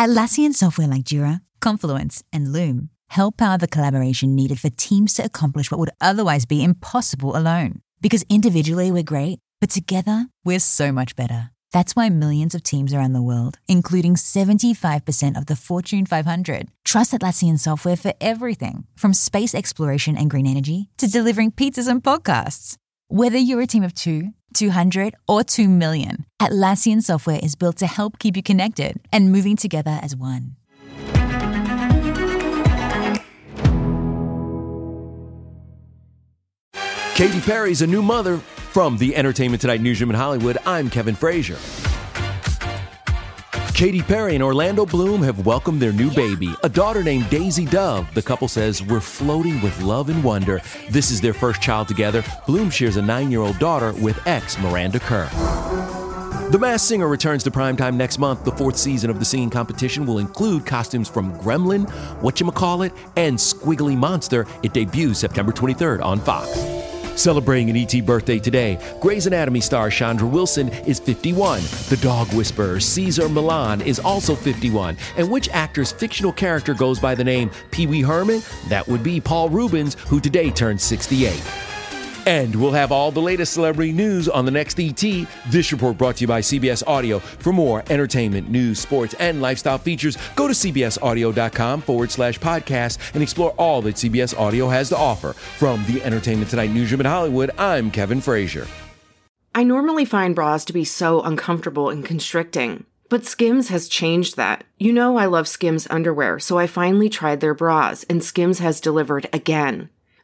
Atlassian software like Jira, Confluence, and Loom help power the collaboration needed for teams to accomplish what would otherwise be impossible alone. Because individually we're great, but together we're so much better. That's why millions of teams around the world, including 75% of the Fortune 500, trust Atlassian software for everything from space exploration and green energy to delivering pizzas and podcasts. Whether you're a team of two, 200, or 2 million, Atlassian software is built to help keep you connected and moving together as one. Katy Perry's a new mother. From the Entertainment Tonight newsroom in Hollywood, I'm Kevin Frazier. Katy Perry and Orlando Bloom have welcomed their new baby, a daughter named Daisy Dove. The couple says, We're floating with love and wonder. This is their first child together. Bloom shares a nine year old daughter with ex Miranda Kerr. The Masked Singer returns to primetime next month. The fourth season of the singing competition will include costumes from Gremlin, Whatchamacallit, and Squiggly Monster. It debuts September 23rd on Fox. Celebrating an ET birthday today, Grey's Anatomy star Chandra Wilson is 51. The dog whisperer Cesar Millan is also 51. And which actor's fictional character goes by the name Pee Wee Herman? That would be Paul Reubens, who today turns 68. And we'll have all the latest celebrity news on the next ET. This report brought to you by CBS Audio. For more entertainment, news, sports, and lifestyle features, go to cbsaudio.com forward slash podcast and explore all that CBS Audio has to offer. From the Entertainment Tonight newsroom in Hollywood, I'm Kevin Frazier. I normally find bras to be so uncomfortable and constricting. But Skims has changed that. You know I love Skims underwear, so I finally tried their bras, and Skims has delivered again.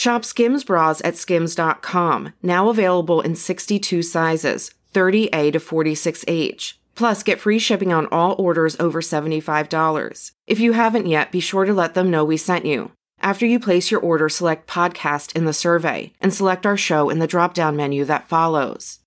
Shop Skims bras at skims.com, now available in 62 sizes, 30A to 46H. Plus, get free shipping on all orders over $75. If you haven't yet, be sure to let them know we sent you. After you place your order, select podcast in the survey and select our show in the drop down menu that follows.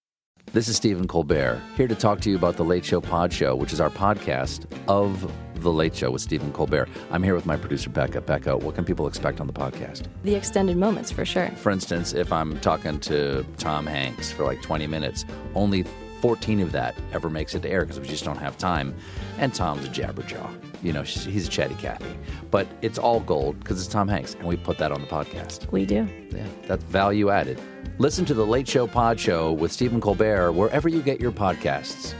This is Stephen Colbert, here to talk to you about the Late Show Pod Show, which is our podcast of The Late Show with Stephen Colbert. I'm here with my producer, Becca. Becca, what can people expect on the podcast? The extended moments, for sure. For instance, if I'm talking to Tom Hanks for like 20 minutes, only 14 of that ever makes it to air because we just don't have time. And Tom's a jabberjaw. You know, he's a chatty Cathy. But it's all gold because it's Tom Hanks, and we put that on the podcast. We do. Yeah, that's value added. Listen to the Late Show Pod Show with Stephen Colbert wherever you get your podcasts.